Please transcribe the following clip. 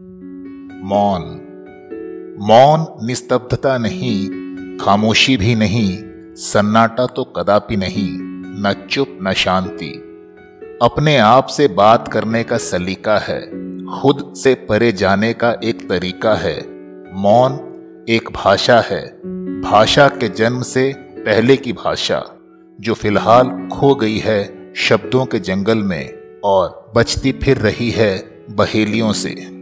मौन। मौन निस्तब्धता नहीं, खामोशी भी नहीं, सन्नाटा तो कदापि नहीं, न चुप न शांति। अपने आप से बात करने का सलीका है, खुद से परे जाने का एक तरीका है। मौन एक भाषा है, भाषा के जन्म से पहले की भाषा, जो फ़िलहाल खो गई है शब्दों के जंगल में और बचती फिर रही है बहेलियों से।